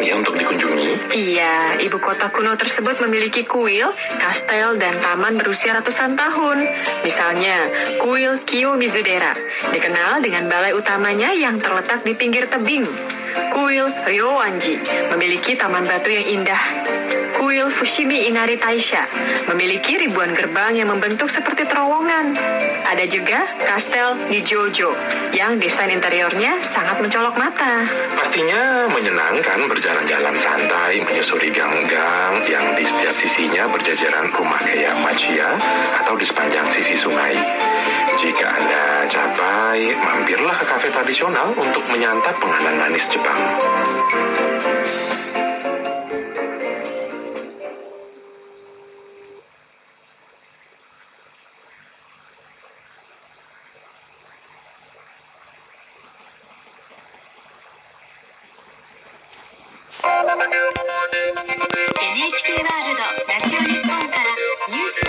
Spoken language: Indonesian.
menyenangkan ya untuk dikunjungi. Iya, ibu kota kuno tersebut memiliki kuil, kastel, dan taman berusia ratusan tahun. Misalnya, kuil Kiyomizudera, dikenal dengan balai utamanya yang terletak di pinggir tebing. Kuil Ryoanji memiliki taman batu yang indah. Kuil Fushimi Inari Taisha memiliki ribuan gerbang yang membentuk seperti terowongan. Ada juga Kastel Nijojo yang desain interiornya sangat mencolok mata. Pastinya menyenangkan berjalan-jalan santai menyusuri gang-gang yang di setiap sisinya berjajaran rumah kayak Machiya atau di sepanjang sisi sungai. Jika Anda capai, mampirlah ke kafe tradisional untuk menyantap penganan manis Jepang.